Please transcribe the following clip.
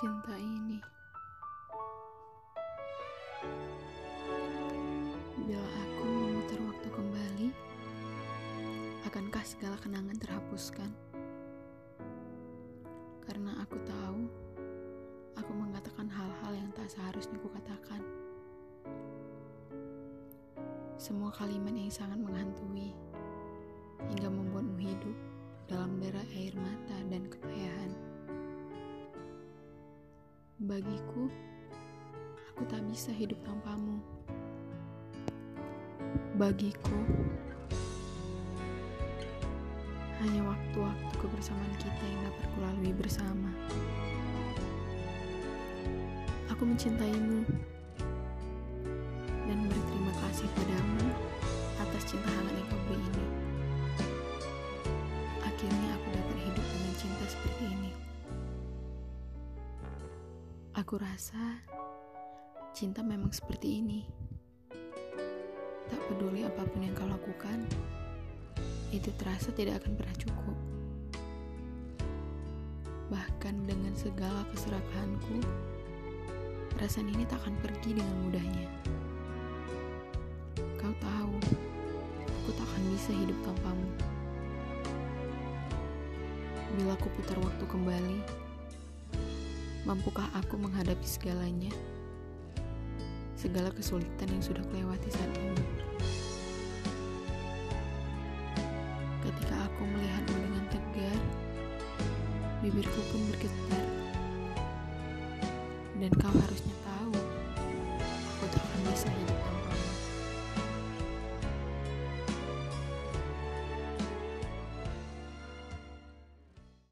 cinta ini. Bila aku memutar waktu kembali, akankah segala kenangan terhapuskan? Karena aku tahu, aku mengatakan hal-hal yang tak seharusnya kukatakan. Semua kalimat yang sangat menghantui, Bagiku, aku tak bisa hidup tanpamu. Bagiku, hanya waktu-waktu kebersamaan kita yang dapat kulalui bersama. Aku mencintaimu Aku rasa cinta memang seperti ini. Tak peduli apa pun yang kau lakukan, itu terasa tidak akan pernah cukup. Bahkan dengan segala keserakahanku, perasaan ini tak akan pergi dengan mudahnya. Kau tahu, aku tak akan bisa hidup tanpamu. Bila aku putar waktu kembali, mampukah aku menghadapi segalanya? Segala kesulitan yang sudah kelewati saat ini. Ketika aku melihatmu dengan tegar, bibirku pun bergetar. Dan kau harap